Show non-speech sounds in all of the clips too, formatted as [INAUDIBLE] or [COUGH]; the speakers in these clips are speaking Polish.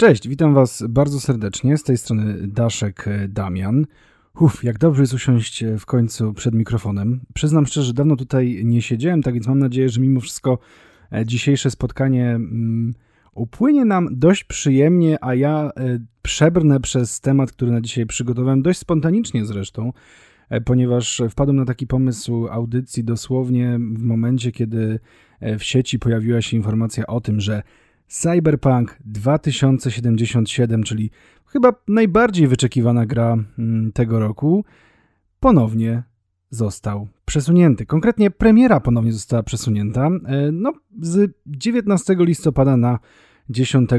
Cześć, witam Was bardzo serdecznie. Z tej strony Daszek e, Damian. Uf, jak dobrze jest usiąść e, w końcu przed mikrofonem. Przyznam szczerze, że dawno tutaj nie siedziałem, tak więc mam nadzieję, że mimo wszystko e, dzisiejsze spotkanie mm, upłynie nam dość przyjemnie, a ja przebrnę przez temat, który na dzisiaj przygotowałem, dość spontanicznie zresztą, ponieważ wpadłem na taki pomysł audycji dosłownie w momencie, kiedy w sieci pojawiła się informacja o tym, że Cyberpunk 2077, czyli chyba najbardziej wyczekiwana gra mm, tego roku, ponownie został przesunięty. Konkretnie premiera ponownie została przesunięta e, no, z 19 listopada na 10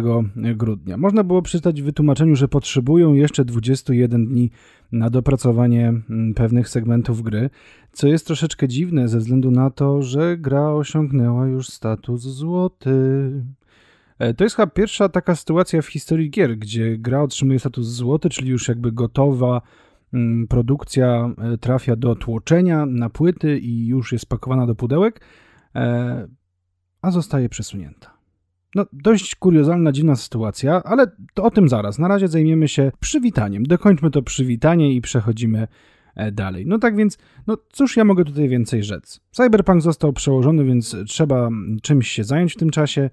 grudnia. Można było przeczytać w wytłumaczeniu, że potrzebują jeszcze 21 dni na dopracowanie mm, pewnych segmentów gry, co jest troszeczkę dziwne ze względu na to, że gra osiągnęła już status złoty. E, to jest chyba pierwsza taka sytuacja w historii gier, gdzie gra otrzymuje status złoty, czyli już jakby gotowa mm, produkcja e, trafia do tłoczenia na płyty i już jest pakowana do pudełek, e, a zostaje przesunięta. No, dość kuriozalna, dziwna sytuacja, ale to o tym zaraz. Na razie zajmiemy się przywitaniem. Dokończmy to przywitanie i przechodzimy dalej. No tak więc, no cóż ja mogę tutaj więcej rzec? Cyberpunk został przełożony, więc trzeba czymś się zająć w tym czasie.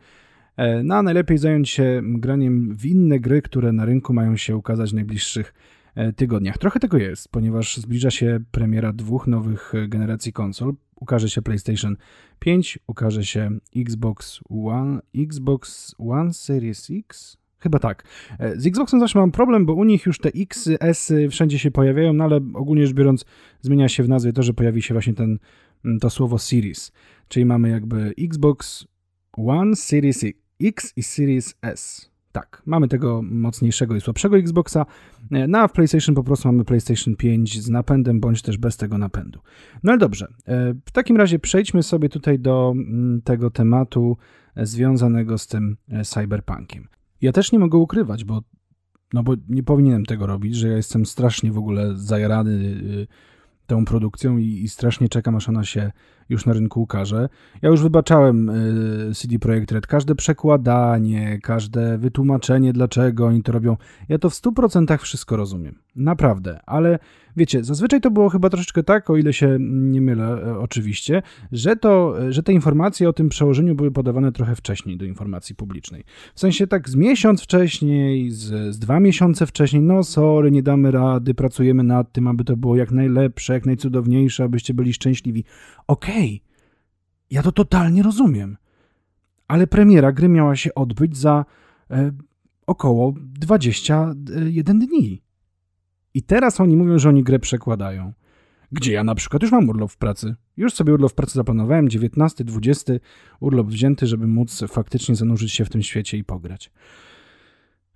E, no a najlepiej zająć się graniem w inne gry, które na rynku mają się ukazać w najbliższych e, tygodniach. Trochę tego jest, ponieważ zbliża się premiera dwóch nowych e, generacji konsol. Ukaże się PlayStation 5, ukaże się Xbox One, Xbox One Series X, Chyba tak. Z Xboxem zawsze mam problem, bo u nich już te X, S wszędzie się pojawiają, no ale ogólnie rzecz biorąc zmienia się w nazwie to, że pojawi się właśnie ten, to słowo Series. Czyli mamy jakby Xbox One Series X i Series S. Tak, mamy tego mocniejszego i słabszego Xboxa, e, no a w PlayStation po prostu mamy PlayStation 5 z napędem, bądź też bez tego napędu. No ale dobrze, e, w takim razie przejdźmy sobie tutaj do mm, tego tematu e, związanego z tym cyberpunkiem. Ja też nie mogę ukrywać, bo, no bo nie powinienem tego robić, że ja jestem strasznie w ogóle zajarany y, tą produkcją i, i, strasznie czekam, aż ona się już na rynku ukaże. Ja już wybaczałem y, CD Projekt Red każde przekładanie, każde wytłumaczenie, dlaczego oni to robią. Ja to w 100% wszystko rozumiem. Naprawdę, ale wiecie, zazwyczaj to było chyba troszeczkę tak, o ile się nie mylę e, oczywiście, że, to, że te informacje o tym przełożeniu były podawane trochę wcześniej do informacji publicznej. W sensie tak z miesiąc wcześniej, z, z dwa miesiące wcześniej, no sorry, nie damy rady, pracujemy nad tym, aby to było jak najlepsze, jak najcudowniejsze, abyście byli szczęśliwi. Okej, okay, ja to totalnie rozumiem. Ale premiera gry miała się odbyć za e, około 21 dni. I teraz oni mówią, że oni grę przekładają. Gdzie ja na przykład już mam urlop w pracy. Już sobie urlop w pracy zaplanowałem, 19, 20 urlop wzięty, żeby móc faktycznie zanurzyć się w tym świecie i pograć.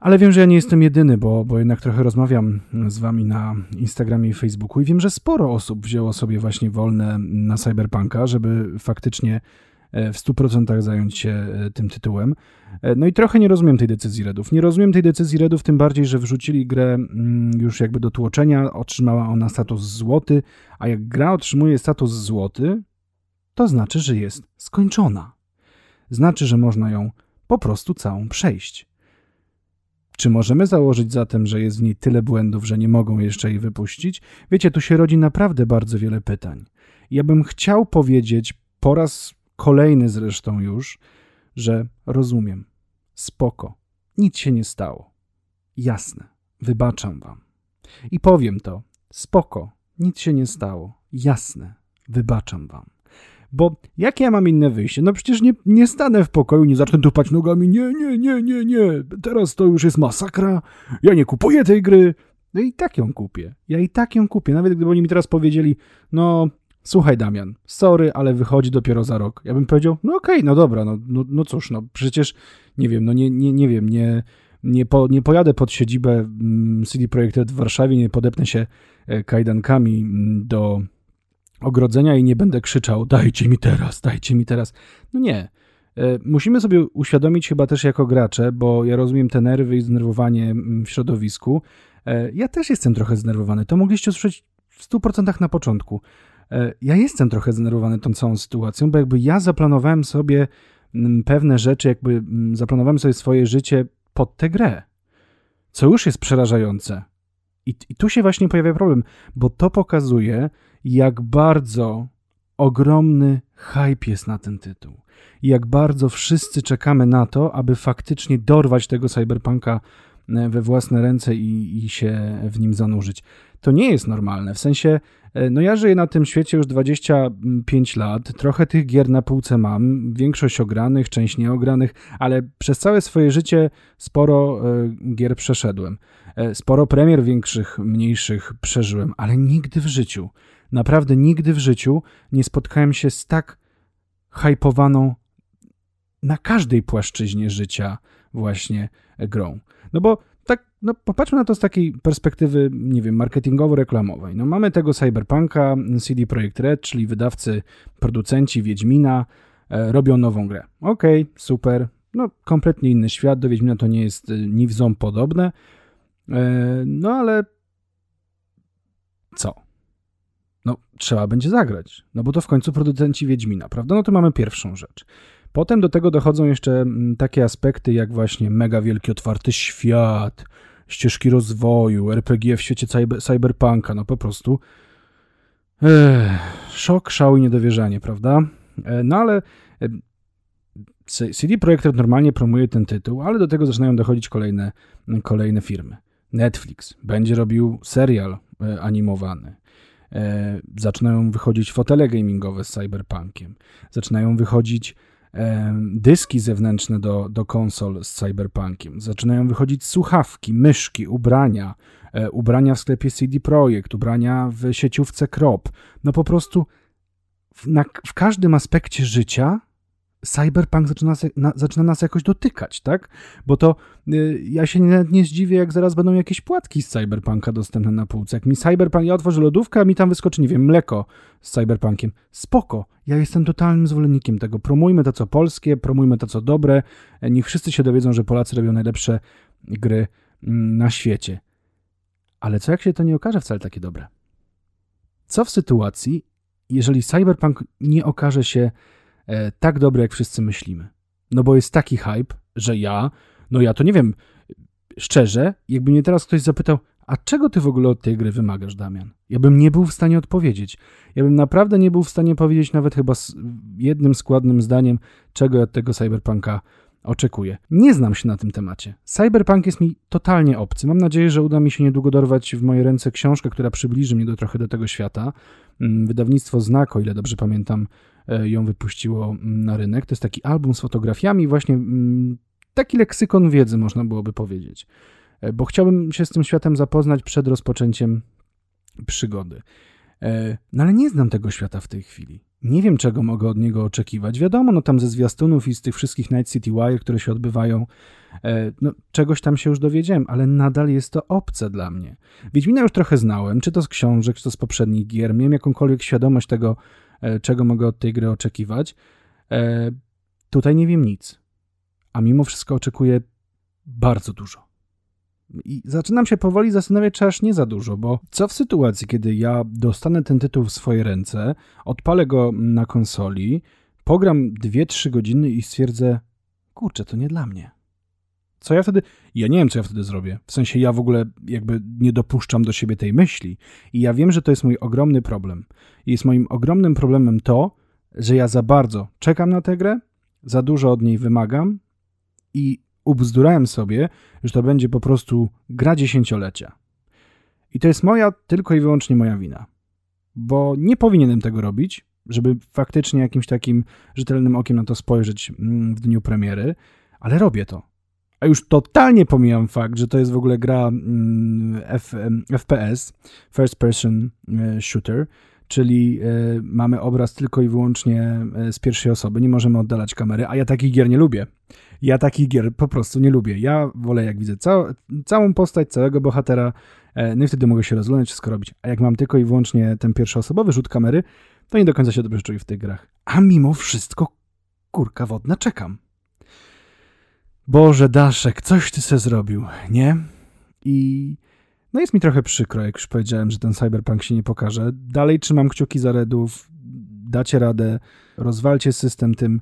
Ale wiem, że ja nie jestem jedyny, bo, bo jednak trochę rozmawiam z wami na Instagramie i Facebooku i wiem, że sporo osób wzięło sobie właśnie wolne na Cyberpunka, żeby faktycznie E, w 100% zająć się e, tym tytułem. E, no i trochę nie rozumiem tej decyzji Redów. Nie rozumiem tej decyzji Redów, tym bardziej, że wrzucili grę mm, już jakby do tłoczenia, otrzymała ona status złoty, a jak gra otrzymuje status złoty, to znaczy, że jest skończona. Znaczy, że można ją po prostu całą przejść. Czy możemy założyć zatem, że jest w niej tyle błędów, że nie mogą jeszcze jej wypuścić? Wiecie, tu się rodzi naprawdę bardzo wiele pytań. Ja bym chciał powiedzieć po raz kolejny zresztą już, że rozumiem, spoko, nic się nie stało. Jasne, wybaczam wam. I powiem to, spoko, nic się nie stało. Jasne, wybaczam wam. Bo jakie ja mam inne wyjście? No przecież nie, nie stanę w pokoju, nie zacznę tupać nogami. Nie, nie, nie, nie, nie. Teraz to już jest masakra. Ja nie kupuję tej gry. No i tak ją kupię. Ja i tak ją kupię. Nawet gdyby oni mi teraz powiedzieli, no Słuchaj, Damian, sorry, ale wychodzi dopiero za rok. Ja bym powiedział, no okej, okay, no dobra, no, no, no cóż, no przecież nie wiem, no nie, nie, nie wiem, nie, nie, po, nie pojadę pod siedzibę mm, CD Projekt w Warszawie, nie podepnę się e, kajdankami mm, do ogrodzenia i nie będę krzyczał, dajcie mi teraz, dajcie mi teraz. No nie. E, musimy sobie uświadomić chyba też jako gracze, bo ja rozumiem te nerwy i zdenerwowanie mm, w środowisku. E, ja też jestem trochę zdenerwowany. To mogliście usłyszeć w 100% na początku. E, ja jestem trochę zdenerwowany tą całą sytuacją, bo jakby ja zaplanowałem sobie mm, pewne rzeczy, jakby mm, zaplanowałem sobie swoje życie pod tę grę. Co już jest przerażające. I, I tu się właśnie pojawia problem, bo to pokazuje, jak bardzo ogromny hype jest na ten tytuł. I jak bardzo wszyscy czekamy na to, aby faktycznie dorwać tego cyberpunka e, we własne ręce i, i się w nim zanurzyć. To nie jest normalne. W sensie, e, no ja żyję na tym świecie już 25 lat, trochę tych gier na półce mam, większość ogranych, część nieogranych, ale przez całe swoje życie sporo e, gier przeszedłem. Sporo premier większych, mniejszych przeżyłem, ale nigdy w życiu Naprawdę nigdy w życiu nie spotkałem się z tak hypowaną na każdej płaszczyźnie życia właśnie grą. No bo tak, no popatrzmy na to z takiej perspektywy, nie wiem, marketingowo-reklamowej. No mamy tego Cyberpunka, CD Projekt Red, czyli wydawcy, producenci Wiedźmina, e, robią nową grę. Okej, okay, super, no kompletnie inny świat, do Wiedźmina to nie jest e, ni podobne, e, no ale co? No trzeba będzie zagrać, no bo to w końcu producenci Wiedźmina, prawda? No to mamy pierwszą rzecz. Potem do tego dochodzą jeszcze mm, takie aspekty jak właśnie mega wielki otwarty świat, ścieżki rozwoju, RPG w świecie cyber, cyberpunka, no po prostu ech, szok, szał i niedowierzanie, prawda? E, no ale e, CD Projekt normalnie promuje ten tytuł, ale do tego zaczynają dochodzić kolejne, kolejne firmy. Netflix będzie robił serial e, animowany. E, zaczynają wychodzić fotele gamingowe z cyberpunkiem, zaczynają wychodzić e, dyski zewnętrzne do, do konsol z cyberpunkiem, zaczynają wychodzić słuchawki, myszki, ubrania, e, ubrania w sklepie CD Projekt, ubrania w sieciówce Krop. No po prostu w, na, w każdym aspekcie życia cyberpunk zaczyna, na, zaczyna nas jakoś dotykać, tak? Bo to y, ja się nie, nie zdziwię, jak zaraz będą jakieś płatki z cyberpunka dostępne na półce. Jak mi cyberpunk, ja otworzę lodówkę, a mi tam wyskoczy, nie wiem, mleko z cyberpunkiem. Spoko, ja jestem totalnym zwolennikiem tego. Promujmy to, co polskie, promujmy to, co dobre. Niech wszyscy się dowiedzą, że Polacy robią najlepsze gry mm, na świecie. Ale co jak się to nie okaże wcale takie dobre? Co w sytuacji, jeżeli cyberpunk nie okaże się e, tak dobre, jak wszyscy myślimy. No bo jest taki hype, że ja, no ja to nie wiem, szczerze, jakby mnie teraz ktoś zapytał, a czego ty w ogóle od tej gry wymagasz, Damian? Ja bym nie był w stanie odpowiedzieć. Ja bym naprawdę nie był w stanie powiedzieć nawet chyba jednym składnym zdaniem, czego ja od tego cyberpunka oczekuję. Nie znam się na tym temacie. Cyberpunk jest mi totalnie obcy. Mam nadzieję, że uda mi się niedługo dorwać w moje ręce książkę, która przybliży mnie do trochę do tego świata. Mm, wydawnictwo Znak, o ile dobrze pamiętam, E, ją wypuściło mm, na rynek. To jest taki album z fotografiami, właśnie mm, taki leksykon wiedzy, można byłoby powiedzieć. E, bo chciałbym się z tym światem zapoznać przed rozpoczęciem przygody. E, no ale nie znam tego świata w tej chwili. Nie wiem, czego mogę od niego oczekiwać. Wiadomo, no tam ze zwiastunów i z tych wszystkich Night City Wire, które się odbywają, no czegoś tam się już dowiedziałem, ale nadal jest to obce dla mnie. Wiedźmina już trochę znałem, czy to z książek, czy to z poprzednich gier. Miałem jakąkolwiek świadomość tego, E, czego mogę od tej gry oczekiwać. E, tutaj nie wiem nic, a mimo wszystko oczekuję bardzo dużo. I zaczynam się powoli zastanawiać, czy aż nie za dużo, bo co w sytuacji, kiedy ja dostanę ten tytuł w swoje ręce, odpalę go na konsoli, pogram 2-3 godziny i stwierdzę, kurczę, to nie dla mnie. Co ja wtedy. Ja nie wiem, co ja wtedy zrobię. W sensie ja w ogóle jakby nie dopuszczam do siebie tej myśli. I ja wiem, że to jest mój ogromny problem. I jest moim ogromnym problemem to, że ja za bardzo czekam na tę grę, za dużo od niej wymagam i ubzdurałem sobie, że to będzie po prostu gra dziesięciolecia. I to jest moja, tylko i wyłącznie moja wina. Bo nie powinienem tego robić, żeby faktycznie jakimś takim rzetelnym okiem na to spojrzeć mm, w dniu premiery, ale robię to. A już totalnie pomijam fakt, że to jest w ogóle gra mm, F, FPS, First Person e, Shooter, czyli e, mamy obraz tylko i wyłącznie e, z pierwszej osoby, nie możemy oddalać kamery, a ja takich gier nie lubię. Ja takich gier po prostu nie lubię. Ja wolę, jak widzę cał, całą postać, całego bohatera, no i wtedy mogę się rozglądać, wszystko robić. A jak mam tylko i wyłącznie ten pierwszoosobowy rzut kamery, to nie do końca się dobrze czuję w tych grach. A mimo wszystko, kurka wodna, czekam. Boże, Daszek, coś ty se zrobił, nie? I no jest mi trochę przykro, jak już powiedziałem, że ten cyberpunk się nie pokaże. Dalej trzymam kciuki za Redów, dacie radę, rozwalcie system tym,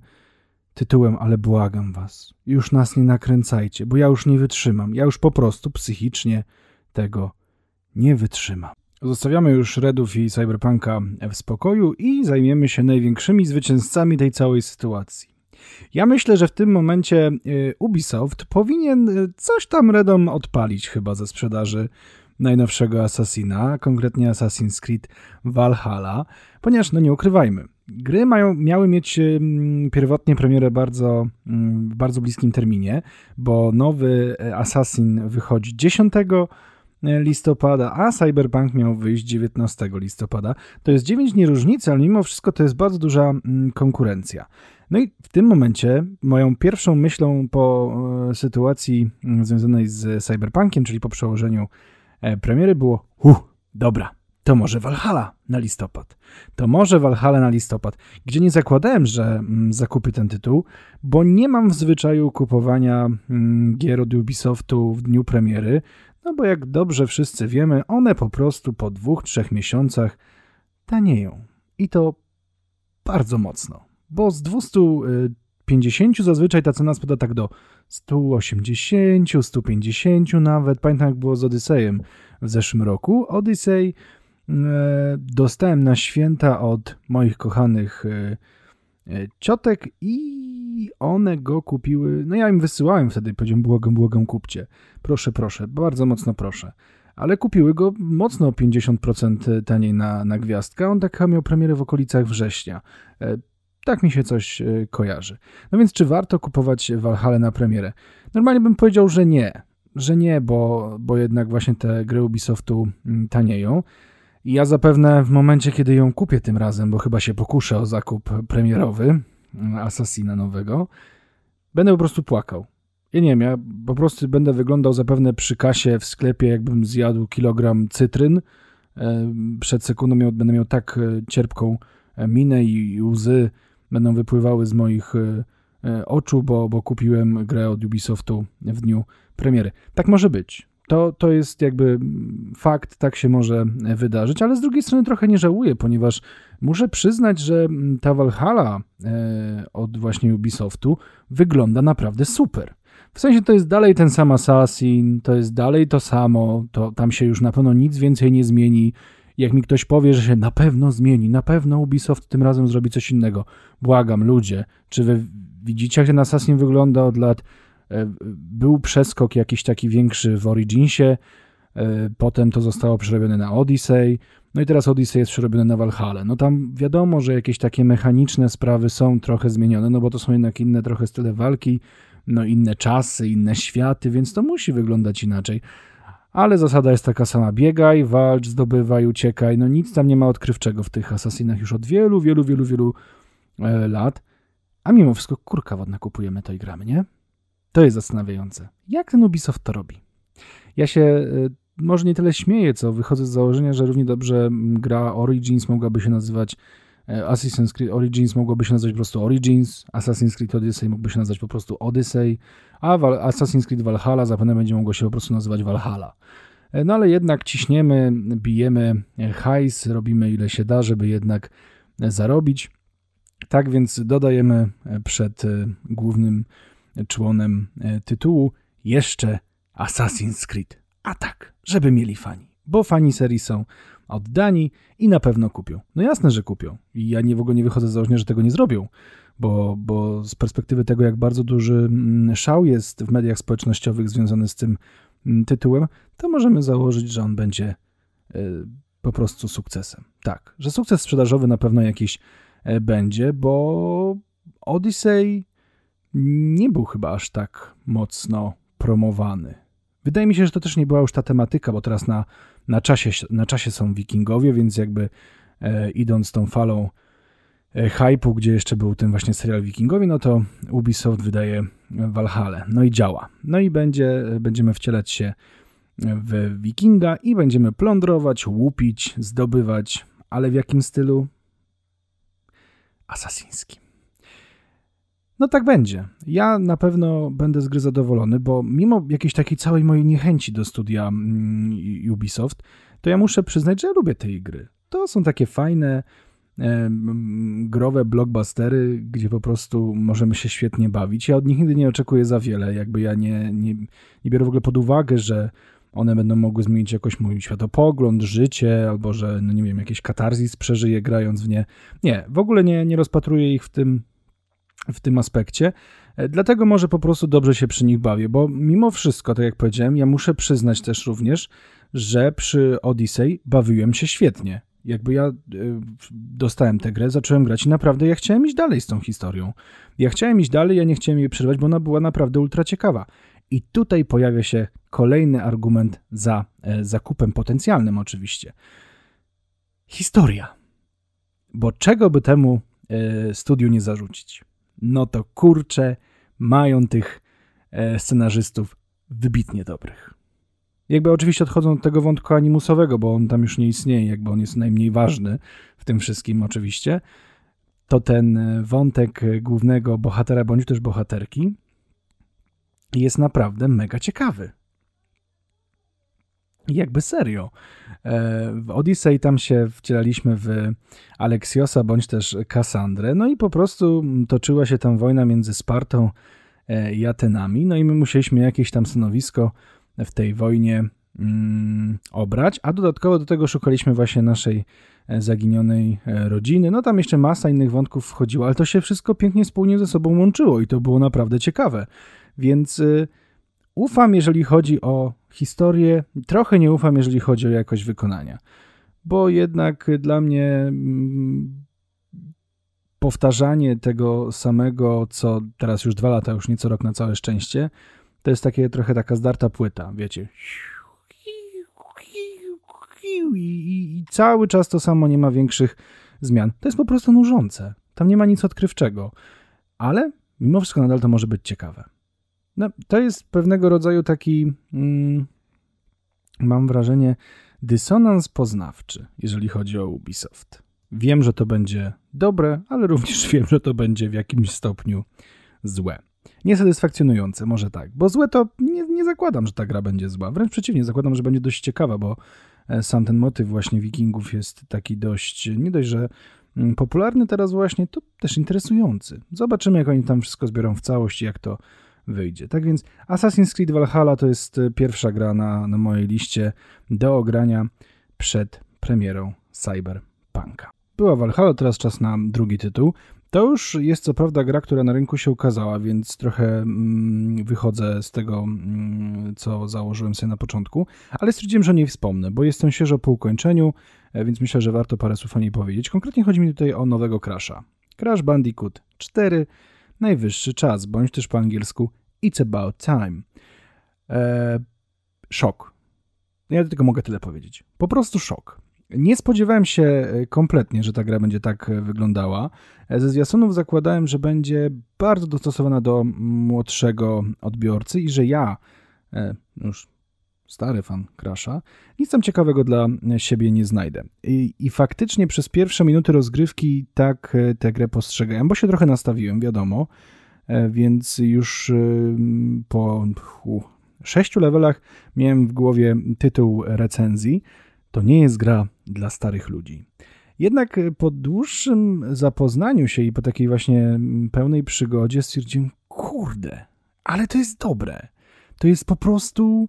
tytułem, ale błagam was, już nas nie nakręcajcie, bo ja już nie wytrzymam, ja już po prostu psychicznie tego nie wytrzymam. Zostawiamy już Redów i Cyberpunka w spokoju i zajmiemy się największymi zwycięzcami tej całej sytuacji. Ja myślę, że w tym momencie y, Ubisoft powinien y, coś tam Redom odpalić chyba ze sprzedaży najnowszego Assassina, konkretnie Assassin's Creed Valhalla, ponieważ, no nie ukrywajmy, gry mają, miały mieć pierwotnie premierę bardzo, w bardzo bliskim terminie, bo nowy Assassin wychodzi 10 listopada, a Cyberpunk miał wyjść 19 listopada. To jest 9 dni różnicy, ale mimo wszystko to jest bardzo duża konkurencja. No i w tym momencie moją pierwszą myślą po e, sytuacji związanej z Cyberpunkiem, czyli po przełożeniu e, premiery było, huh, dobra, to może Valhalla na listopad. To może Valhalla na listopad, gdzie nie zakładałem, że mm, zakupię ten tytuł, bo nie mam w zwyczaju kupowania mm, gier od Ubisoftu w dniu premiery, no bo jak dobrze wszyscy wiemy, one po prostu po dwóch, trzech miesiącach tanieją. I to bardzo mocno, bo z 250 zazwyczaj ta cena spada tak do 180, 150 nawet. Pamiętam jak było z Odysejem w zeszłym roku. Odyssey E, dostałem na święta od moich kochanych e, ciotek i one go kupiły. No ja im wysyłałem wtedy, powiedziałem, błagam, błagam, kupcie. Proszę, proszę, bardzo mocno proszę. Ale kupiły go mocno 50% taniej na, na gwiazdkę. On tak miał premierę w okolicach września. Tak mi się coś kojarzy. No więc czy warto kupować Valhalla na premierę? Normalnie bym powiedział, że nie. Że nie, bo, bo jednak właśnie te gry Ubisoftu mm, tanieją. I ja zapewne w momencie, kiedy ją kupię tym razem, bo chyba się pokuszę o zakup premierowy Assassina nowego, będę po prostu płakał. Ja nie wiem, ja po prostu będę wyglądał zapewne przy kasie w sklepie, jakbym zjadł kilogram cytryn. E, przed sekundą miał, będę miał tak e, cierpką e, minę i łzy będą wypływały z moich oczu, bo, bo kupiłem grę od Ubisoftu w dniu premiery. Tak może być. To, to jest jakby fakt, tak się może wydarzyć, ale z drugiej strony trochę nie żałuję, ponieważ muszę przyznać, że ta Valhalla e, od właśnie Ubisoftu wygląda naprawdę super. W sensie to jest dalej ten sam Assassin, to jest dalej to samo, to tam się już na pewno nic więcej nie zmieni. Jak mi ktoś powie, że się na pewno zmieni, na pewno Ubisoft tym razem zrobi coś innego. Błagam, ludzie, czy wy widzicie, jak ten Assassin wygląda od lat E, był przeskok jakiś taki większy w Originsie, e, potem to zostało przerobione na Odyssey, no i teraz Odyssey jest przerobione na Valhalla. No tam wiadomo, że jakieś takie mechaniczne sprawy są trochę zmienione, no bo to są jednak inne trochę style walki, no inne czasy, inne światy, więc to musi wyglądać inaczej. Ale zasada jest taka sama, biegaj, walcz, zdobywaj, uciekaj, no nic tam nie ma odkrywczego w tych Assassinach już od wielu, wielu, wielu, wielu e, lat. A mimo wszystko kurka wodna kupujemy to i gramy, nie? To jest zastanawiające. Jak ten Ubisoft to robi? Ja się y, może nie tyle śmieję, co wychodzę z założenia, że równie dobrze gra Origins mogłaby się nazywać e, Assassin's Creed Origins mogłoby się nazywać po prostu Origins, Assassin's Creed Odyssey mógłby się nazywać po prostu Odyssey, a Assassin's Creed Valhalla zapewne będzie mogło się po prostu nazywać Valhalla. E, no ale jednak ciśniemy, bijemy e, hajs, robimy ile się da, żeby jednak zarobić. Tak więc dodajemy przed głównym członem e, tytułu jeszcze Assassin's Creed. A tak, żeby mieli fani, bo fani serii są oddani i na pewno kupią. No jasne, że kupią. I ja nie w ogóle nie wychodzę z założenia, że tego nie zrobią, bo, bo z perspektywy tego, jak bardzo duży mm, szał jest w mediach społecznościowych związany z tym mm, tytułem, to możemy założyć, że on będzie e, po prostu sukcesem. Tak, że sukces sprzedażowy na pewno jakiś e, będzie, bo Odyssey nie był chyba aż tak mocno promowany. Wydaje mi się, że to też nie była już ta tematyka, bo teraz na, na, czasie, na czasie są wikingowie, więc jakby e, idąc tą falą e, hypu, gdzie jeszcze był ten właśnie serial wikingowie, no to Ubisoft wydaje Valhalla. No i działa. No i będzie, będziemy wcielać się w wikinga i będziemy plądrować, łupić, zdobywać, ale w jakim stylu? Asasyńskim. No tak będzie. Ja na pewno będę z gry zadowolony, bo mimo jakiejś takiej całej mojej niechęci do studia mm, Ubisoft, to ja muszę przyznać, że ja lubię tej gry. To są takie fajne, growe blockbustery, gdzie po prostu możemy się świetnie bawić. Ja od nich nigdy nie oczekuję za wiele, jakby ja nie, nie, nie biorę w ogóle pod uwagę, że one będą mogły zmienić jakoś mój światopogląd, życie, albo że, no nie wiem, jakiś katarzis przeżyję grając w nie. Nie, w ogóle nie, nie rozpatruję ich w tym, w tym aspekcie. E, dlatego może po prostu dobrze się przy nich bawię, bo mimo wszystko, tak jak powiedziałem, ja muszę przyznać też również, że przy Odyssey bawiłem się świetnie. Jakby ja y, dostałem tę grę, zacząłem grać i naprawdę ja chciałem iść dalej z tą historią. Ja chciałem iść dalej, ja nie chciałem jej przerwać, bo ona była naprawdę ultra ciekawa. I tutaj pojawia się kolejny argument za e, zakupem potencjalnym, oczywiście. Historia. Bo czego by temu e, studiu nie zarzucić? No to kurczę, mają tych e, scenarzystów wybitnie dobrych. Jakby oczywiście odchodzą od tego wątku animusowego, bo on tam już nie istnieje, jakby on jest najmniej ważny w tym wszystkim oczywiście, to ten wątek głównego bohatera bądź też bohaterki jest naprawdę mega ciekawy. Jakby serio. E, w Odyssey tam się wcielaliśmy w Aleksiosa bądź też Kassandrę, no i po prostu toczyła się tam wojna między Spartą e, i Atenami, no i my musieliśmy jakieś tam stanowisko w tej wojnie mm, obrać, a dodatkowo do tego szukaliśmy właśnie naszej e, zaginionej rodziny. No tam jeszcze masa innych wątków wchodziła, ale to się wszystko pięknie wspólnie ze sobą łączyło i to było naprawdę ciekawe. Więc y, ufam, jeżeli chodzi o historię, trochę nie ufam, jeżeli chodzi o jakość wykonania. Bo jednak dla mnie mm, powtarzanie tego samego, co teraz już dwa lata, już nie co rok na całe szczęście, to jest takie trochę taka zdarta płyta, wiecie. I, cały czas to samo, nie ma większych zmian. To jest po prostu nużące. Tam nie ma nic odkrywczego. Ale mimo wszystko nadal to może być ciekawe. No, to jest pewnego rodzaju taki, mm, mam wrażenie, dysonans poznawczy, jeżeli chodzi o Ubisoft. Wiem, że to będzie dobre, ale również [LAUGHS] wiem, że to będzie w jakimś stopniu złe. Niesatysfakcjonujące, może tak, bo złe to nie, nie zakładam, że ta gra będzie zła. Wręcz przeciwnie, zakładam, że będzie dość ciekawa, bo e, sam ten motyw właśnie wikingów jest taki dość, nie dość, że mm, popularny teraz właśnie, to też interesujący. Zobaczymy, jak oni tam wszystko zbiorą w całość jak to wyjdzie. Tak więc Assassin's Creed Valhalla to jest e, pierwsza gra na, na mojej liście do ogrania przed premierą Cyberpunka. Była Valhalla, teraz czas na drugi tytuł. To już jest co prawda gra, która na rynku się ukazała, więc trochę mm, wychodzę z tego, mm, co założyłem sobie na początku, ale stwierdziłem, że nie wspomnę, bo jestem świeżo po ukończeniu, e, więc myślę, że warto parę słów o niej powiedzieć. Konkretnie chodzi mi tutaj o nowego Crasha. Crash Bandicoot 4 najwyższy czas, bądź też po angielsku It's About Time. Eee, szok. Ja tylko mogę tyle powiedzieć. Po prostu szok. Nie spodziewałem się e, kompletnie, że ta gra będzie tak e, wyglądała. E, ze zwiastunów zakładałem, że będzie bardzo dostosowana do młodszego odbiorcy i że ja, już stary fan Crasha, nic tam ciekawego dla siebie nie znajdę. I, I, faktycznie przez pierwsze minuty rozgrywki tak e, tę grę postrzegałem, bo się trochę nastawiłem, wiadomo, e, więc już e, po sześciu levelach miałem w głowie tytuł recenzji. To nie jest gra dla starych ludzi. Jednak po dłuższym zapoznaniu się i po takiej właśnie pełnej przygodzie stwierdziłem, kurde, ale to jest dobre. To jest po prostu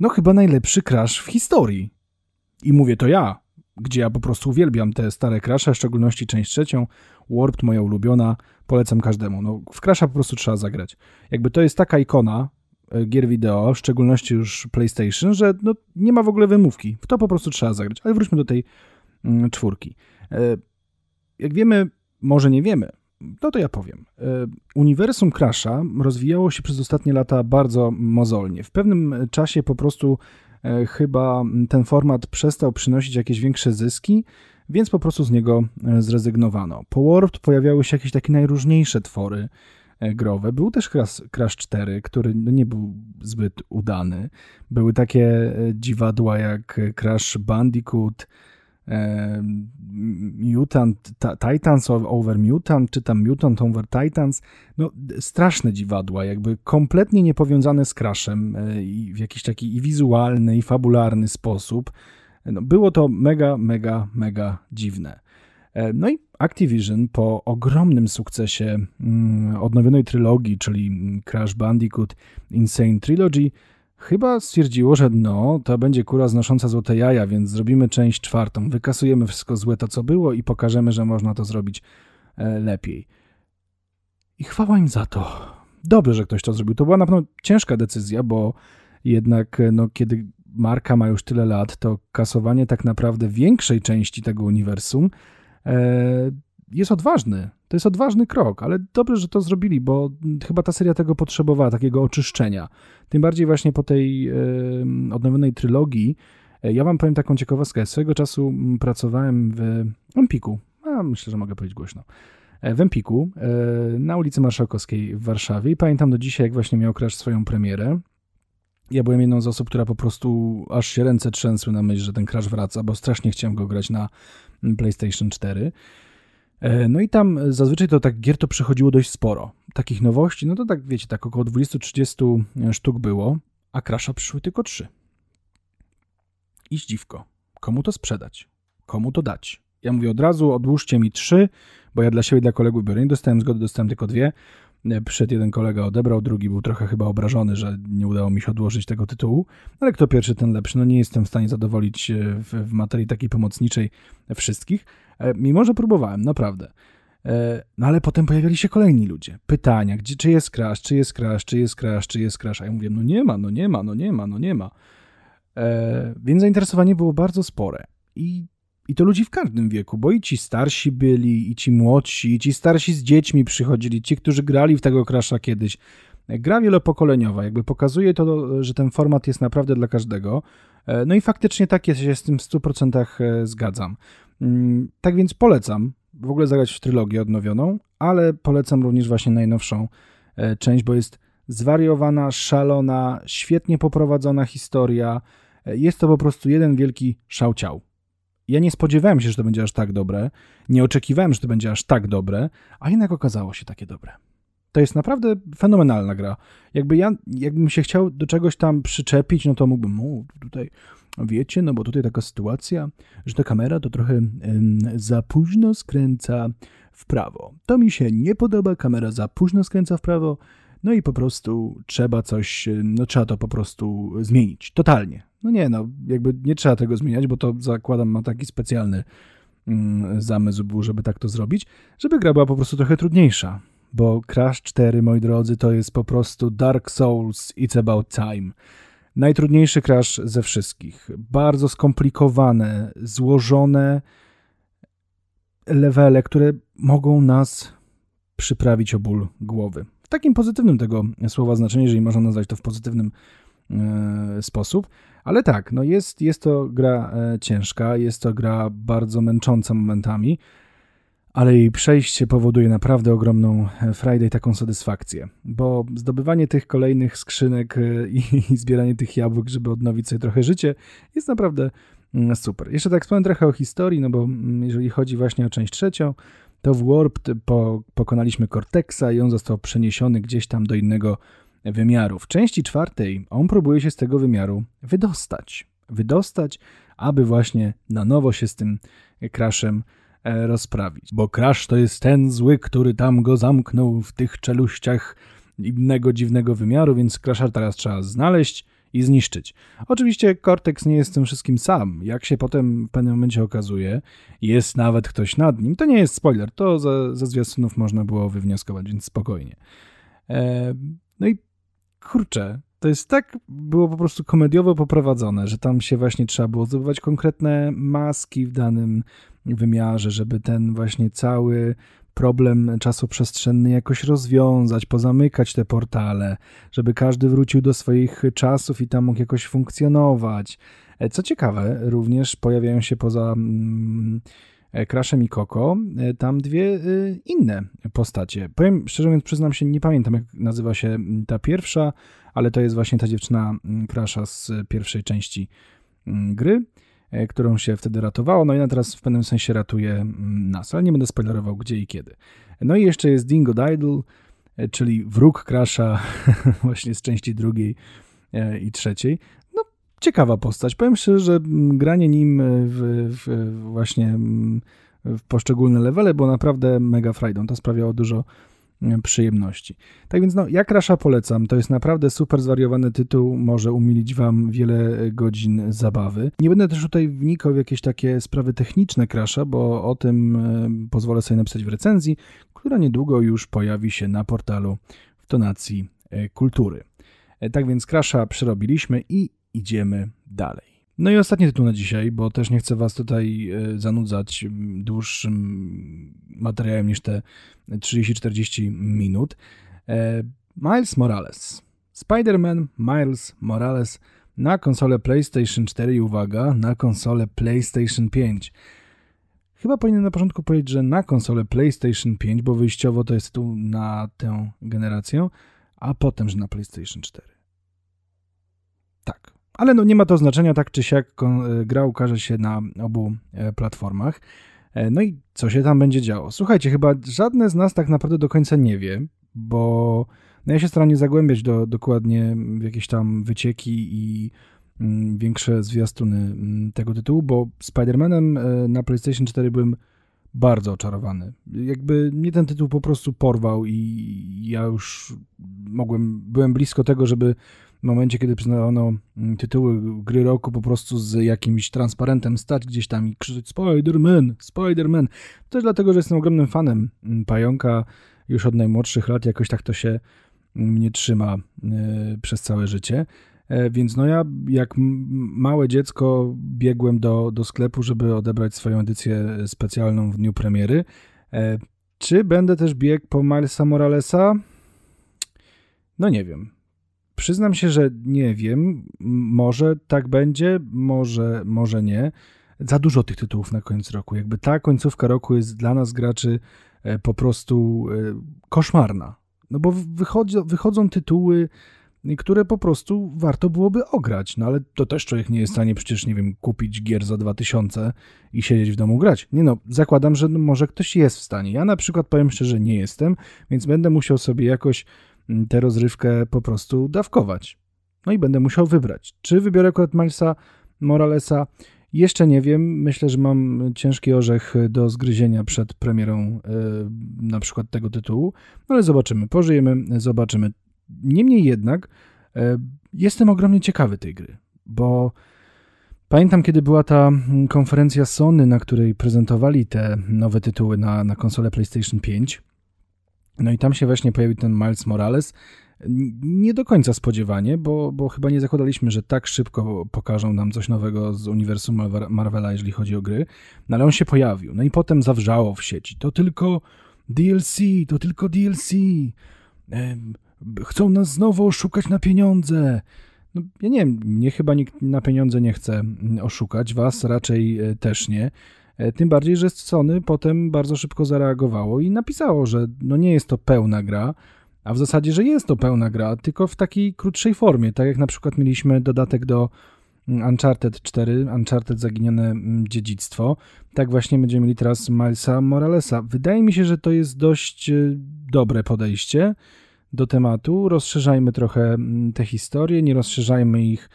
no chyba najlepszy crash w historii. I mówię to ja, gdzie ja po prostu uwielbiam te stare crashe, w szczególności część trzecią, Warped, moja ulubiona, polecam każdemu. No, w crasha po prostu trzeba zagrać. Jakby to jest taka ikona e, gier wideo, w szczególności już PlayStation, że no, nie ma w ogóle wymówki. W to po prostu trzeba zagrać. Ale wróćmy do tej mm, czwórki. E, jak wiemy, może nie wiemy, no to ja powiem. E, uniwersum Crasha rozwijało się przez ostatnie lata bardzo mozolnie. W pewnym czasie po prostu e, chyba ten format przestał przynosić jakieś większe zyski, więc po prostu z niego e, zrezygnowano. Po Warped pojawiały się jakieś takie najróżniejsze twory growe. Był też Crash, Crash 4, który no nie był zbyt udany. Były takie dziwadła jak Crash Bandicoot, Mutant, Titans over Mutant, czy tam Mutant over Titans, no straszne dziwadła, jakby kompletnie niepowiązane z Crashem e, i w jakiś taki i wizualny, i fabularny sposób. No, było to mega, mega, mega dziwne. E, no i Activision po ogromnym sukcesie mm, odnowionej trylogii, czyli Crash Bandicoot Insane Trilogy, chyba stwierdziło, że no, to będzie kura znosząca złote jaja, więc zrobimy część czwartą, wykasujemy wszystko złe to, co było i pokażemy, że można to zrobić e, lepiej. I chwała im za to. Dobrze, że ktoś to zrobił. To była na pewno ciężka decyzja, bo jednak e, no, kiedy marka ma już tyle lat, to kasowanie tak naprawdę większej części tego uniwersum e, jest odważny. To jest odważny krok, ale dobrze, że to zrobili, bo chyba ta seria tego potrzebowała, takiego oczyszczenia. Tym bardziej właśnie po tej e, odnowionej trylogii. E, ja wam powiem taką ciekawostkę. Swego czasu pracowałem w Empiku, a myślę, że mogę powiedzieć głośno. E, w Empiku, e, na ulicy Marszałkowskiej w Warszawie i pamiętam do dzisiaj, jak właśnie miał Crash swoją premierę. Ja byłem jedną z osób, która po prostu aż się ręce trzęsły na myśl, że ten Crash wraca, bo strasznie chciałem go grać na PlayStation 4. E, no i tam zazwyczaj to tak gier to przychodziło dość sporo. Takich nowości, no to tak wiecie, tak około 20-30 sztuk było, a Crasha przyszły tylko 3. I dziwko. Komu to sprzedać? Komu to dać? Ja mówię od razu, odłóżcie mi 3, bo ja dla siebie i dla kolegów biorę. Nie dostałem zgody, dostałem tylko dwie. E, przyszedł jeden kolega, odebrał, drugi był trochę chyba obrażony, że nie udało mi się odłożyć tego tytułu, ale kto pierwszy, ten lepszy. No nie jestem w stanie zadowolić e, w, w materii takiej pomocniczej wszystkich, e, mimo że próbowałem, naprawdę. No ale potem pojawiali się kolejni ludzie. Pytania, gdzie, czy jest crash, czy jest crash, czy jest crash, czy jest crash. A ja mówię, no nie ma, no nie ma, no nie ma, no nie ma. E, więc zainteresowanie było bardzo spore. I i to ludzi w każdym wieku, bo i ci starsi byli, i ci młodsi, i ci starsi z dziećmi przychodzili, ci, którzy grali w tego Crasha kiedyś. Gra wielopokoleniowa, jakby pokazuje to, że ten format jest naprawdę dla każdego. E, no i faktycznie tak jest, się z tym w 100% e, zgadzam. Mm, tak więc polecam w ogóle zagrać w trylogię odnowioną, ale polecam również właśnie najnowszą e, część, bo jest zwariowana, szalona, świetnie poprowadzona historia. Jest to po prostu jeden wielki szałciał ja nie spodziewałem się, że to będzie aż tak dobre, nie oczekiwałem, że to będzie aż tak dobre, a jednak okazało się takie dobre. To jest naprawdę fenomenalna gra. Jakby ja, jakbym się chciał do czegoś tam przyczepić, no to mógłbym, o, tutaj, wiecie, no bo tutaj taka sytuacja, że ta kamera to trochę ym, za późno skręca w prawo. To mi się nie podoba, kamera za późno skręca w prawo, no i po prostu trzeba coś, no trzeba to po prostu zmienić, totalnie. No nie, no jakby nie trzeba tego zmieniać, bo to zakładam ma taki specjalny mm, zamysł był, żeby tak to zrobić, żeby gra była po prostu trochę trudniejsza. Bo Crash 4, moi drodzy, to jest po prostu Dark Souls, it's about time. Najtrudniejszy Crash ze wszystkich. Bardzo skomplikowane, złożone levele, które mogą nas przyprawić o ból głowy. W takim pozytywnym tego słowa znaczeniu, jeżeli można nazwać to w pozytywnym sposób. Ale tak, no jest, jest to gra e, ciężka, jest to gra bardzo męcząca momentami, ale jej przejście powoduje naprawdę ogromną e, frajdę i taką satysfakcję, bo zdobywanie tych kolejnych skrzynek e, [LAUGHS] i, i zbieranie tych jabłek, żeby odnowić sobie trochę życie, jest naprawdę mm, super. Jeszcze tak wspomnę trochę o historii, no bo mm, jeżeli chodzi właśnie o część trzecią, to w Warped po, pokonaliśmy Cortexa i on został przeniesiony gdzieś tam do innego wymiaru. W części czwartej on próbuje się z tego wymiaru wydostać. Wydostać, aby właśnie na nowo się z tym Crashem e, rozprawić. Bo Crash to jest ten zły, który tam go zamknął w tych czeluściach innego dziwnego wymiaru, więc Crasha teraz trzeba znaleźć i zniszczyć. Oczywiście Cortex nie jest tym wszystkim sam. Jak się potem w pewnym momencie okazuje, jest nawet ktoś nad nim. To nie jest spoiler, to ze, ze zwiastunów można było wywnioskować, więc spokojnie. E, no i kurczę, to jest tak, było po prostu komediowo poprowadzone, że tam się właśnie trzeba było zdobywać konkretne maski w danym wymiarze, żeby ten właśnie cały problem czasoprzestrzenny jakoś rozwiązać, pozamykać te portale, żeby każdy wrócił do swoich czasów i tam mógł jakoś funkcjonować. E, co ciekawe, również pojawiają się poza mm, E, Crashem i Koko, e, tam dwie e, inne postacie. Powiem szczerze mówiąc, przyznam się, nie pamiętam jak nazywa się ta pierwsza, ale to jest właśnie ta dziewczyna Crasha z pierwszej części gry, którą się wtedy ratowało, no i ona teraz w pewnym sensie ratuje nas, ale nie będę spoilerował gdzie i kiedy. No i jeszcze jest Dingo Diddle, czyli wróg Crasha [LAUGHS] właśnie z części drugiej i trzeciej ciekawa postać. Powiem szczerze, że granie nim w, w właśnie w poszczególne levele, bo naprawdę mega frajdą. To sprawiało dużo przyjemności. Tak więc no, ja Crasha polecam. To jest naprawdę super zwariowany tytuł, może umilić wam wiele godzin zabawy. Nie będę też tutaj wnikał w jakieś takie sprawy techniczne Crasha, bo o tym e, pozwolę sobie napisać w recenzji, która niedługo już pojawi się na portalu w tonacji kultury. E, tak więc Crasha przerobiliśmy i idziemy dalej. No i ostatni tytuł na dzisiaj, bo też nie chcę Was tutaj e, zanudzać dłuższym materiałem niż te 30-40 minut. E, Miles Morales. Spider-Man Miles Morales na konsolę PlayStation 4 i uwaga, na konsolę PlayStation 5. Chyba powinienem na początku powiedzieć, że na konsolę PlayStation 5, bo wyjściowo to jest tytuł na tę generację, a potem, że na PlayStation 4. Tak, ale no nie ma to znaczenia, tak czy siak e, gra ukaże się na obu e, platformach. E, no i co się tam będzie działo? Słuchajcie, chyba żadne z nas tak naprawdę do końca nie wie, bo no ja się staram nie zagłębiać do, dokładnie w jakieś tam wycieki i mm, większe zwiastuny mm, tego tytułu, bo Spider-Manem na PlayStation 4 byłem bardzo oczarowany. Jakby mnie ten tytuł po prostu porwał i ja już mogłem, byłem blisko tego, żeby momencie, kiedy przyznawano mm, tytuły gry roku po prostu z jakimś transparentem stać gdzieś tam i krzyczeć Spider-Man, Spider-Man. Też dlatego, że jestem ogromnym fanem mm, Pająka już od najmłodszych lat, jakoś tak to się mnie trzyma e, przez całe życie. E, więc no ja jak małe dziecko biegłem do, do sklepu, żeby odebrać swoją edycję specjalną w dniu premiery. E, czy będę też biegł po Milesa Moralesa? No nie wiem. Przyznam się, że nie wiem. Może tak będzie, może, może nie. Za dużo tych tytułów na koniec roku. Jakby ta końcówka roku jest dla nas graczy e, po prostu e, koszmarna. No bo wychodzą, wychodzą tytuły, które po prostu warto byłoby ograć. No ale to też człowiek nie jest w stanie przecież, nie wiem, kupić gier za 2000 i siedzieć w domu grać. Nie no, zakładam, że może ktoś jest w stanie. Ja na przykład powiem szczerze, nie jestem, więc będę musiał sobie jakoś tę rozrywkę po prostu dawkować. No i będę musiał wybrać. Czy wybiorę akurat Milesa Moralesa? Jeszcze nie wiem. Myślę, że mam ciężki orzech do zgryzienia przed premierą yy, na przykład tego tytułu, no ale zobaczymy. Pożyjemy, zobaczymy. Niemniej jednak yy, jestem ogromnie ciekawy tej gry, bo pamiętam, kiedy była ta konferencja Sony, na której prezentowali te nowe tytuły na, na konsolę PlayStation 5 no i tam się właśnie pojawił ten Miles Morales. Nie do końca spodziewanie, bo, bo chyba nie zakładaliśmy, że tak szybko pokażą nam coś nowego z uniwersum Marvela, jeżeli chodzi o gry. No ale on się pojawił. No i potem zawrzało w sieci. To tylko DLC, to tylko DLC. Chcą nas znowu oszukać na pieniądze. No, ja nie wiem, mnie chyba nikt na pieniądze nie chce oszukać, was raczej e, też nie. E, tym bardziej, że Sony potem bardzo szybko zareagowało i napisało, że no nie jest to pełna gra, a w zasadzie, że jest to pełna gra, tylko w takiej krótszej formie. Tak jak na przykład mieliśmy dodatek do mm, Uncharted 4, Uncharted Zaginione mm, Dziedzictwo. Tak właśnie będziemy mieli teraz Milesa Moralesa. Wydaje mi się, że to jest dość e, dobre podejście do tematu. Rozszerzajmy trochę mm, te historie, nie rozszerzajmy ich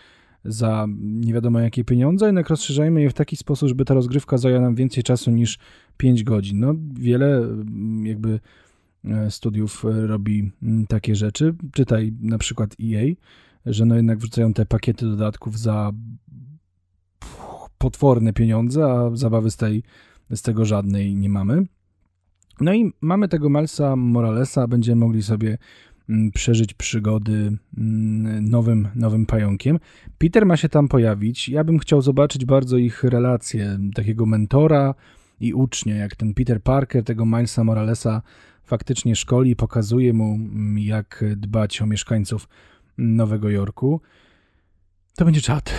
za nie wiadomo jakie pieniądze, jednak rozszerzajmy je w taki sposób, żeby ta rozgrywka zajęła nam więcej czasu niż 5 godzin. No, wiele mm, jakby e, studiów e, robi mm, takie rzeczy. Czytaj na przykład EA, że no jednak wrzucają te pakiety dodatków za potworne pieniądze, a zabawy z, tej, z tego żadnej nie mamy. No i mamy tego Malsa Moralesa, będziemy mogli sobie przeżyć przygody nowym, nowym pająkiem. Peter ma się tam pojawić. Ja bym chciał zobaczyć bardzo ich relacje, takiego mentora i ucznia, jak ten Peter Parker, tego Milesa Moralesa faktycznie szkoli, pokazuje mu, jak dbać o mieszkańców Nowego Jorku. To będzie czad.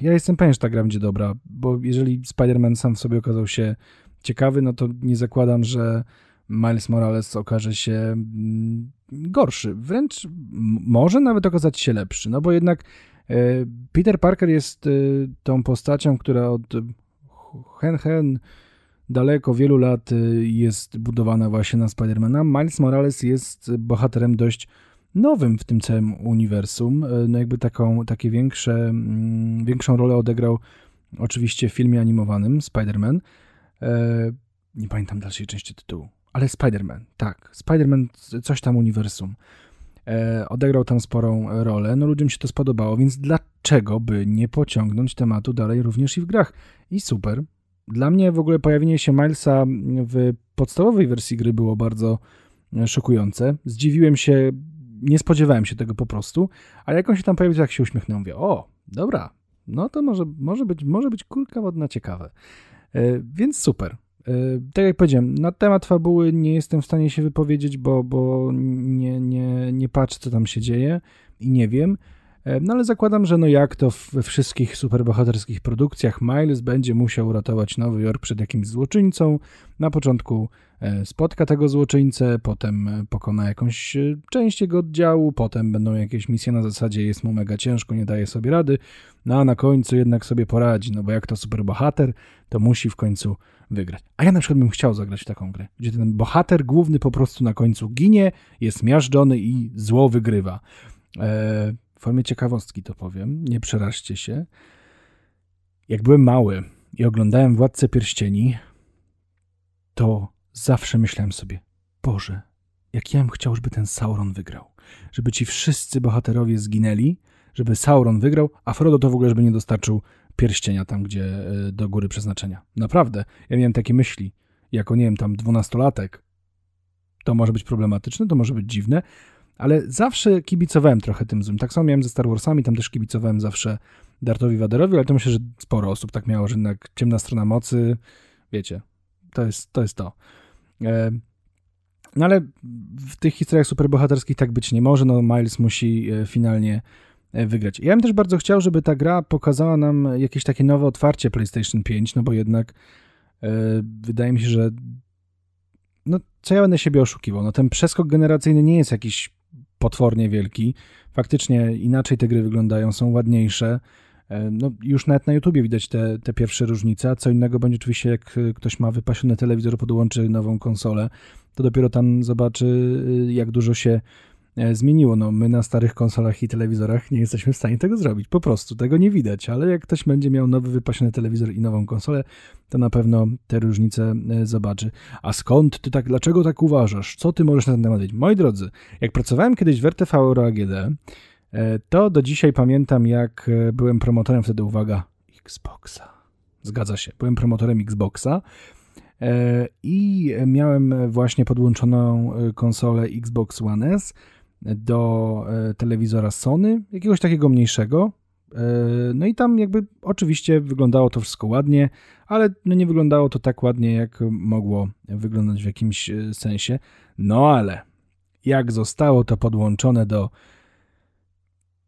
Ja jestem pewien, że ta gra będzie dobra, bo jeżeli Spider-Man sam w sobie okazał się ciekawy, no to nie zakładam, że Miles Morales okaże się gorszy, wręcz może nawet okazać się lepszy, no bo jednak e, Peter Parker jest e, tą postacią, która od hen hen daleko, wielu lat e, jest budowana właśnie na Spidermana. Miles Morales jest bohaterem dość nowym w tym całym uniwersum. No jakby taką, takie większe, mm, większą rolę odegrał oczywiście w filmie animowanym Spider-Man. Nie pamiętam dalszej części tytułu. Ale Spider-Man, tak. Spider-Man, coś tam uniwersum. E, odegrał tam sporą rolę. No ludziom się to spodobało, więc dlaczego by nie pociągnąć tematu dalej również i w grach? I super. Dla mnie w ogóle pojawienie się Milesa w podstawowej wersji gry było bardzo e, szokujące. Zdziwiłem się, nie spodziewałem się tego po prostu, ale jak on się tam pojawił, jak się uśmiechnął, mówię, o, dobra, no to może, może, być, może być kulka wodna ciekawe. E, więc super. E, tak jak powiedziałem, na temat fabuły nie jestem w stanie się wypowiedzieć, bo, bo nie, nie, nie patrzę, co tam się dzieje i nie wiem. E, no ale zakładam, że no jak to we wszystkich superbohaterskich produkcjach, Miles będzie musiał uratować Nowy Jork przed jakimś złoczyńcą. Na początku e, spotka tego złoczyńcę, potem pokona jakąś część jego oddziału, potem będą jakieś misje na zasadzie jest mu mega ciężko, nie daje sobie rady, no a na końcu jednak sobie poradzi, no bo jak to superbohater, to musi w końcu wygrać. A ja na przykład bym chciał zagrać w taką grę, gdzie ten bohater główny po prostu na końcu ginie, jest miażdżony i zło wygrywa. Eee, w formie ciekawostki to powiem, nie przeraźcie się. Jak byłem mały i oglądałem Władcę Pierścieni, to zawsze myślałem sobie, Boże, jak ja bym chciał, żeby ten Sauron wygrał. Żeby ci wszyscy bohaterowie zginęli, żeby Sauron wygrał, a Frodo to w ogóle, żeby nie dostarczył pierścienia tam, gdzie e, do góry przeznaczenia. Naprawdę, ja miałem takie myśli, jako, nie wiem, tam dwunastolatek. To może być problematyczne, to może być dziwne, ale zawsze kibicowałem trochę tym złym. Tak samo miałem ze Star Warsami, tam też kibicowałem zawsze Dartowi Waderowi, ale to myślę, że sporo osób tak miało, że jednak ciemna strona mocy, wiecie, to jest to. Jest to. E, no ale w tych historiach superbohaterskich tak być nie może, no Miles musi e, finalnie wygrać. Ja bym też bardzo chciał, żeby ta gra pokazała nam jakieś takie nowe otwarcie PlayStation 5, no bo jednak wydaje mi się, że no co ja będę siebie oszukiwał, no ten przeskok generacyjny nie jest jakiś potwornie wielki. Faktycznie inaczej te gry wyglądają, są ładniejsze. E, no, już nawet na YouTubie widać te, te pierwsze różnice, a co innego będzie oczywiście, jak ktoś ma wypasiony telewizor, podłączy nową konsolę, to dopiero tam zobaczy, jak dużo się E, zmieniło. No, my na starych konsolach i telewizorach nie jesteśmy w stanie tego zrobić. Po prostu tego nie widać, ale jak ktoś będzie miał nowy wypasiony telewizor i nową konsolę, to na pewno te różnice e, zobaczy. A skąd ty tak, dlaczego tak uważasz? Co ty możesz na ten temat wiedzieć? Moi drodzy, jak pracowałem kiedyś w RTV Euro AGD, e, to do dzisiaj pamiętam, jak byłem promotorem wtedy, uwaga, Xboxa. Zgadza się, byłem promotorem Xboxa i miałem właśnie podłączoną konsolę Xbox One S do e, telewizora Sony, jakiegoś takiego mniejszego. E, no i tam jakby oczywiście wyglądało to wszystko ładnie, ale no nie wyglądało to tak ładnie, jak mogło wyglądać w jakimś e, sensie. No ale jak zostało to podłączone do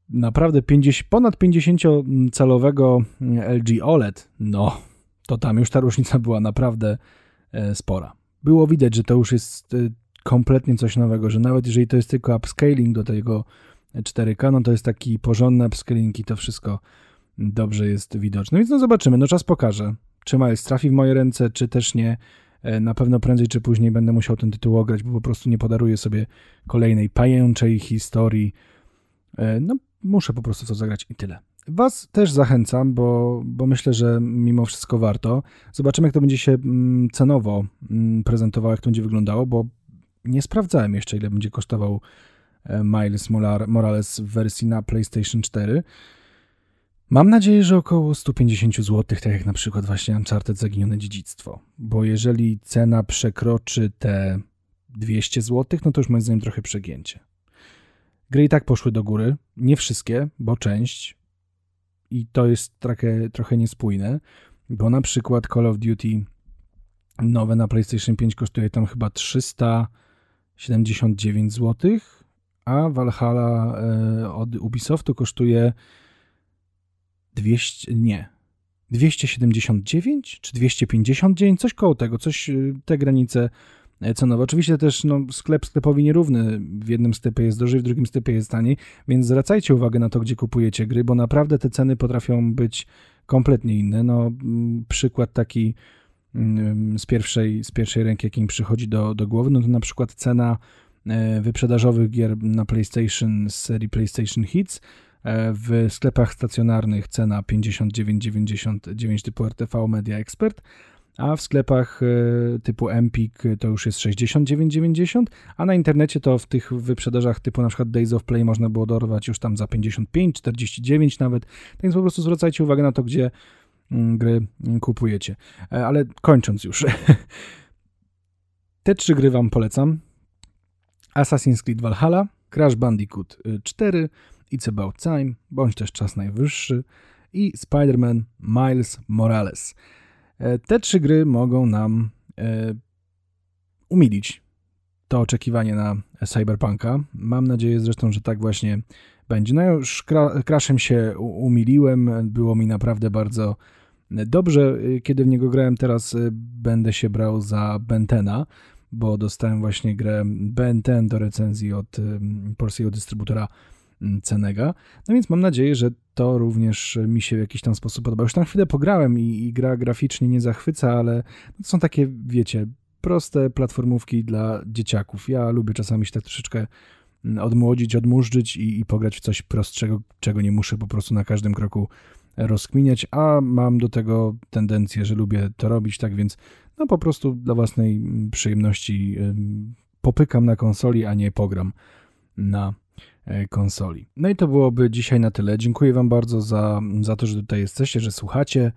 naprawdę 50, ponad 50-calowego LG OLED, no to tam już ta różnica była naprawdę spora. Było widać, że to już jest kompletnie coś nowego, że nawet jeżeli to jest tylko upscaling do tego 4K, no to jest taki porządny upscaling i to wszystko dobrze jest widoczne. Więc no zobaczymy, no czas pokaże, czy Miles trafi w moje ręce, czy też nie. E, na pewno prędzej czy później będę musiał ten tytuł ograć, bo po prostu nie podaruję sobie kolejnej pajęczej historii. E, no, muszę po prostu to zagrać i tyle. Was też zachęcam, bo, bo myślę, że mimo wszystko warto. Zobaczymy, jak to będzie się mm, cenowo mm, prezentowało, jak to będzie wyglądało, bo nie sprawdzałem jeszcze, ile będzie kosztował e, Miles Morales w wersji na PlayStation 4. Mam nadzieję, że około 150 zł, tak jak na przykład właśnie Uncharted Zaginione Dziedzictwo. Bo jeżeli cena przekroczy te 200 zł, no to już moim zdaniem trochę przegięcie. Gry i tak poszły do góry. Nie wszystkie, bo część. I to jest trochę, trochę niespójne, bo na przykład Call of Duty nowe na PlayStation 5 kosztuje tam chyba 300 79 zł, a Valhalla e, od Ubisoftu kosztuje 200, nie, 279 czy 259, coś koło tego, coś e, te granice e, cenowe. Oczywiście też no, sklep sklepowi nierówny. W jednym sklepie jest drożej, w drugim sklepie jest taniej, więc zwracajcie uwagę na to, gdzie kupujecie gry, bo naprawdę te ceny potrafią być kompletnie inne. No, przykład taki z pierwszej, z pierwszej ręki, jaki mi przychodzi do, do głowy, no to na przykład cena e, wyprzedażowych gier na PlayStation z serii PlayStation Hits e, w sklepach stacjonarnych cena 59,99 typu RTV Media Expert, a w sklepach e, typu Empik to już jest 69,90, a na internecie to w tych wyprzedażach typu na przykład Days of Play można było dorwać już tam za 55, 49 nawet, tak więc po prostu zwracajcie uwagę na to, gdzie gry kupujecie. E, ale kończąc już, [LAUGHS] te trzy gry Wam polecam. Assassin's Creed Valhalla, Crash Bandicoot 4, y, It's About Time, bądź też Czas Najwyższy i Spider-Man Miles Morales. E, te trzy gry mogą nam e, umilić to oczekiwanie na Cyberpunka. Mam nadzieję zresztą, że tak właśnie będzie. No już Crashem się umiliłem, było mi naprawdę bardzo dobrze, y, kiedy w niego grałem. Teraz y, będę się brał za Bentena, bo dostałem właśnie grę Benten do recenzji od polskiego dystrybutora Cenega. No więc mam nadzieję, że to również mi się w jakiś tam sposób podoba. Już tam chwilę pograłem i, i gra graficznie nie zachwyca, ale to są takie, wiecie, proste platformówki dla dzieciaków. Ja lubię czasami się tak troszeczkę odmłodzić, odmurzyć i, i pograć w coś prostszego, czego nie muszę po prostu na każdym kroku rozkminiać, a mam do tego tendencję, że lubię to robić, tak więc no po prostu dla własnej przyjemności popykam na konsoli, a nie pogram na e, konsoli. No i to byłoby dzisiaj na tyle. Dziękuję Wam bardzo za, za to, że tutaj jesteście, że słuchacie,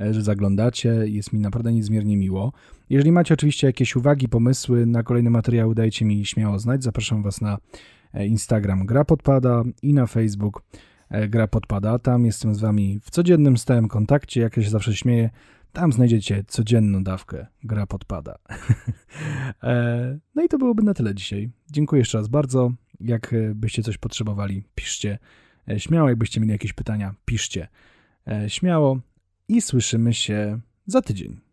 e, że zaglądacie. Jest mi naprawdę niezmiernie miło. Jeżeli macie oczywiście jakieś uwagi, pomysły na kolejne materiały, dajcie mi śmiało znać. Zapraszam Was na e, Instagram Gra Podpada i na Facebook Gra Podpada. Tam jestem z Wami w codziennym stałym kontakcie. Jak ja się zawsze śmieję, tam znajdziecie codzienną dawkę Gra Podpada. [LAUGHS] E, no i to byłoby na tyle dzisiaj. Dziękuję jeszcze raz bardzo. Jakbyście coś potrzebowali, piszcie e, śmiało. Jakbyście mieli jakieś pytania, piszcie e, śmiało. I słyszymy się za tydzień.